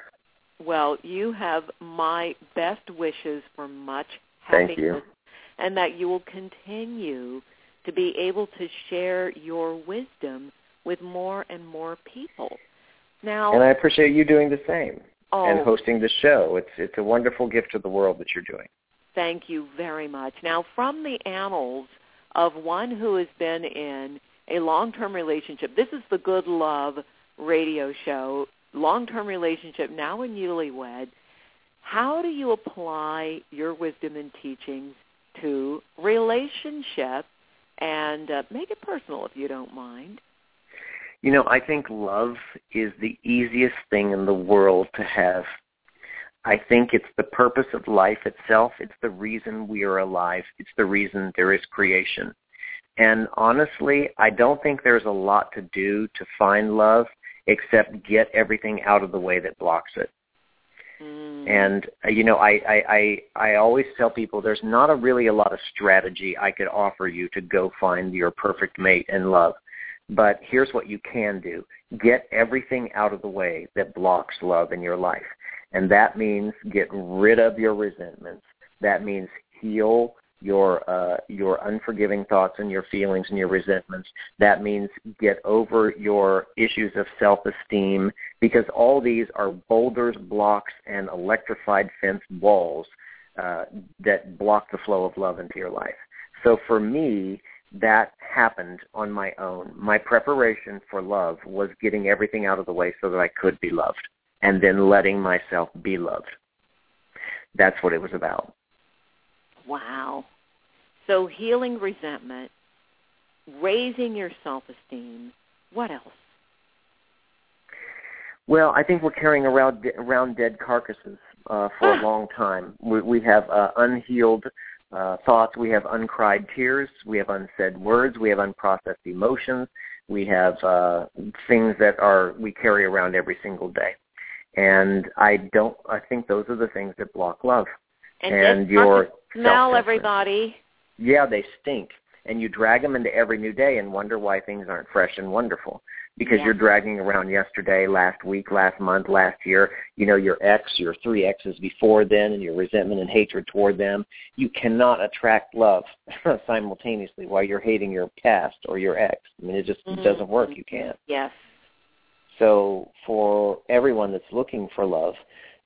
Speaker 3: Well, you have my best wishes for much
Speaker 4: Thank
Speaker 3: happiness
Speaker 4: you.
Speaker 3: and that you will continue to be able to share your wisdom with more and more people. Now,
Speaker 4: And I appreciate you doing the same
Speaker 3: oh,
Speaker 4: and hosting the show. It's it's a wonderful gift to the world that you're doing.
Speaker 3: thank you very much. Now, from the annals of one who has been in a long-term relationship, this is the Good Love radio show, long-term relationship, now in newlywed. How do you apply your wisdom and teachings to relationship and uh, make it personal if you don't mind?
Speaker 4: You know, I think love is the easiest thing in the world to have. I think it's the purpose of life itself. It's the reason we are alive. It's the reason there is creation. And honestly, I don't think there's a lot to do to find love except get everything out of the way that blocks it.
Speaker 3: Mm.
Speaker 4: And uh, you know, I, I I I always tell people there's not a really a lot of strategy I could offer you to go find your perfect mate in love. But here's what you can do. Get everything out of the way that blocks love in your life. And that means get rid of your resentments. That means heal your uh, your unforgiving thoughts and your feelings and your resentments. That means get over your issues of self-esteem because all these are boulders, blocks, and electrified fence walls uh, that block the flow of love into your life. So for me, that happened on my own. My preparation for love was getting everything out of the way so that I could be loved and then letting myself be loved. That's what it was about.
Speaker 3: Wow. So healing resentment, raising your self-esteem. What else?
Speaker 4: Well, I think we're carrying around around dead carcasses uh, for a long time. We, we have uh, unhealed uh, thoughts. We have uncried tears. We have unsaid words. We have unprocessed emotions. We have uh, things that are we carry around every single day. And I don't. I think those are the things that block love.
Speaker 3: And,
Speaker 4: And your
Speaker 3: smell everybody.
Speaker 4: Yeah, they stink. And you drag them into every new day and wonder why things aren't fresh and wonderful. Because
Speaker 3: Yeah.
Speaker 4: you're dragging around yesterday, last week, last month, last year, you know, your ex, your three exes before then, and your resentment and hatred toward them. You cannot attract love simultaneously while you're hating your past or your ex. I mean, it just
Speaker 3: Mhm.
Speaker 4: doesn't work. You can't.
Speaker 3: Yes.
Speaker 4: So for everyone that's looking for love,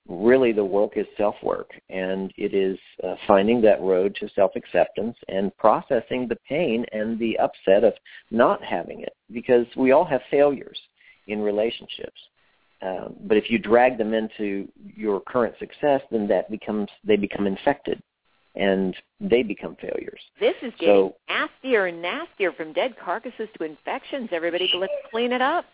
Speaker 4: really the work is self-work, and it is uh, finding that road to self-acceptance and processing the pain and the upset of not having it, because we all have failures in relationships. Um, but if you drag them into your current success, then that becomes they become infected, and they become failures.
Speaker 3: This is getting
Speaker 4: So-
Speaker 3: nastier and nastier from dead carcasses to infections. Everybody, let's clean it up.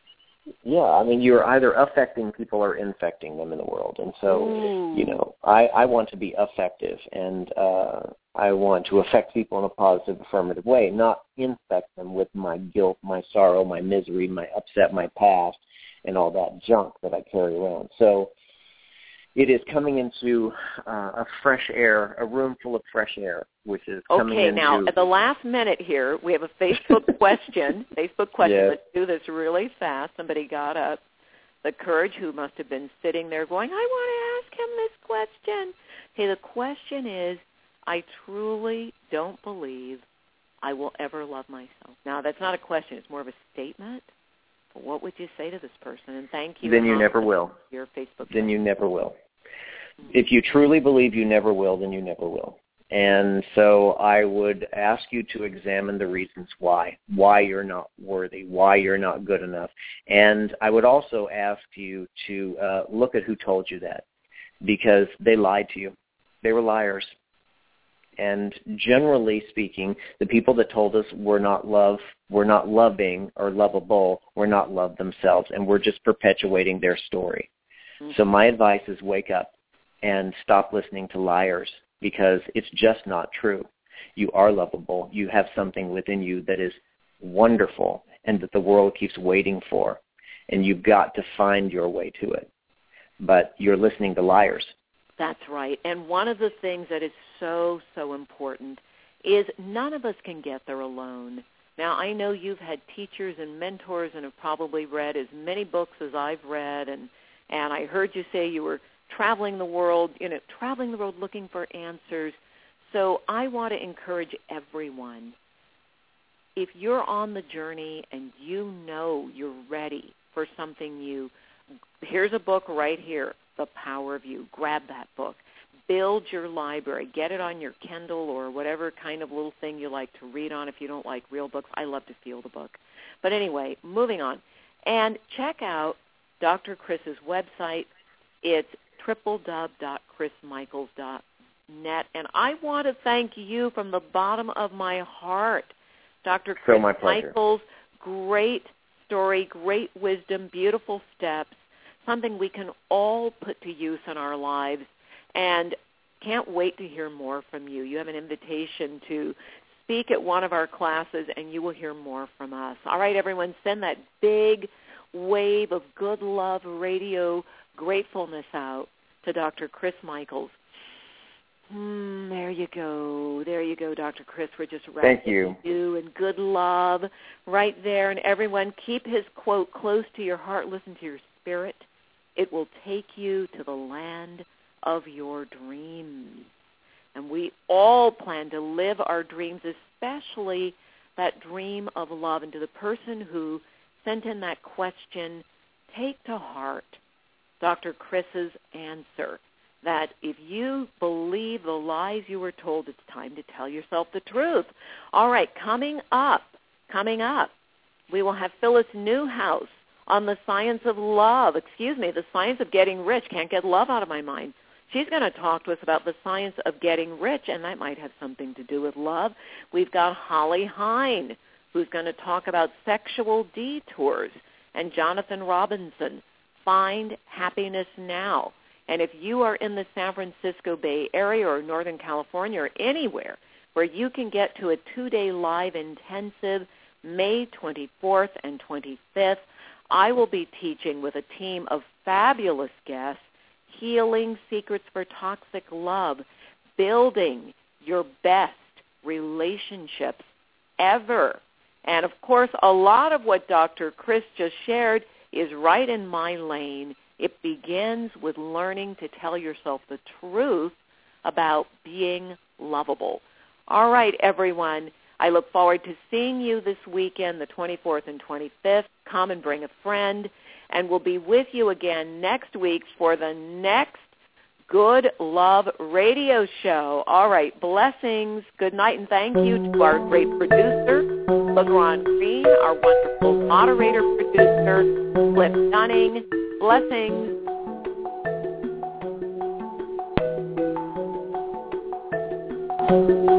Speaker 4: Yeah, I mean, you're either affecting people or infecting them in the world, and so
Speaker 3: Ooh.
Speaker 4: you know, I I want to be effective, and uh, I want to affect people in a positive, affirmative way, not infect them with my guilt, my sorrow, my misery, my upset, my past, and all that junk that I carry around. So it is coming into uh, a fresh air, a room full of fresh air, which is coming
Speaker 3: Okay,
Speaker 4: into.
Speaker 3: now at the last minute here, we have a Facebook question. Facebook question.
Speaker 4: Yes.
Speaker 3: Let's do this really fast. Somebody got up. The courage who must have been sitting there going, I want to ask him this question. Okay, the question is, I truly don't believe I will ever love myself. Now, that's not a question. It's more of a statement. But what would you say to this person? And thank you.
Speaker 4: Then you never will.
Speaker 3: Your Facebook.
Speaker 4: then you never will. If you truly believe you never will, then you never will. And so I would ask you to examine the reasons why, why you're not worthy, why you're not good enough. And I would also ask you to uh, look at who told you that because they lied to you. They were liars. And generally speaking, the people that told us we're not love, we're not loving or lovable, we're not love themselves, and we're just perpetuating their story. Mm-hmm. So my advice is wake up and stop listening to liars because it's just not true. You are lovable. You have something within you that is wonderful and that the world keeps waiting for. And you've got to find your way to it. But you're listening to liars.
Speaker 3: That's right. And one of the things that is so, so important is none of us can get there alone. Now, I know you've had teachers and mentors and have probably read as many books as I've read and and I heard you say you were traveling the world, you know, traveling the world looking for answers. So I want to encourage everyone. If you're on the journey and you know you're ready for something new, here's a book right here, The Power of You. Grab that book. Build your library. Get it on your Kindle or whatever kind of little thing you like to read on if you don't like real books. I love to feel the book. But anyway, moving on. And check out Dr. Chris's website. It's www.chrismichaels.net. And I want to thank you from the bottom of my heart, Dr. Chris
Speaker 4: so
Speaker 3: Michaels. Great story, great wisdom, beautiful steps, something we can all put to use in our lives. And can't wait to hear more from you. You have an invitation to speak at one of our classes, and you will hear more from us. All right, everyone, send that big wave of good love radio gratefulness out to Dr. Chris Michaels. Mm, there you go. There you go, Dr. Chris. We're just
Speaker 4: wrapping Thank you.
Speaker 3: you and good love right there. And everyone, keep his quote close to your heart. Listen to your spirit. It will take you to the land of your dreams. And we all plan to live our dreams, especially that dream of love. And to the person who sent in that question, take to heart Dr. Chris's answer that if you believe the lies you were told, it's time to tell yourself the truth. All right, coming up, coming up, we will have Phyllis Newhouse on the science of love. Excuse me, the science of getting rich. Can't get love out of my mind. She's going to talk to us about the science of getting rich, and that might have something to do with love. We've got Holly Hine, who's going to talk about sexual detours, and Jonathan Robinson, Find Happiness Now. And if you are in the San Francisco Bay Area or Northern California or anywhere where you can get to a two-day live intensive May 24th and 25th, I will be teaching with a team of fabulous guests healing secrets for toxic love, building your best relationships ever. And of course, a lot of what Dr. Chris just shared is right in my lane. It begins with learning to tell yourself the truth about being lovable. All right, everyone. I look forward to seeing you this weekend, the 24th and 25th. Come and bring a friend. And we'll be with you again next week for the next Good Love radio show. All right, blessings. Good night and thank you to our great producer, LeGrand Green, our wonderful moderator producer, Cliff Dunning. Blessings. Thank you.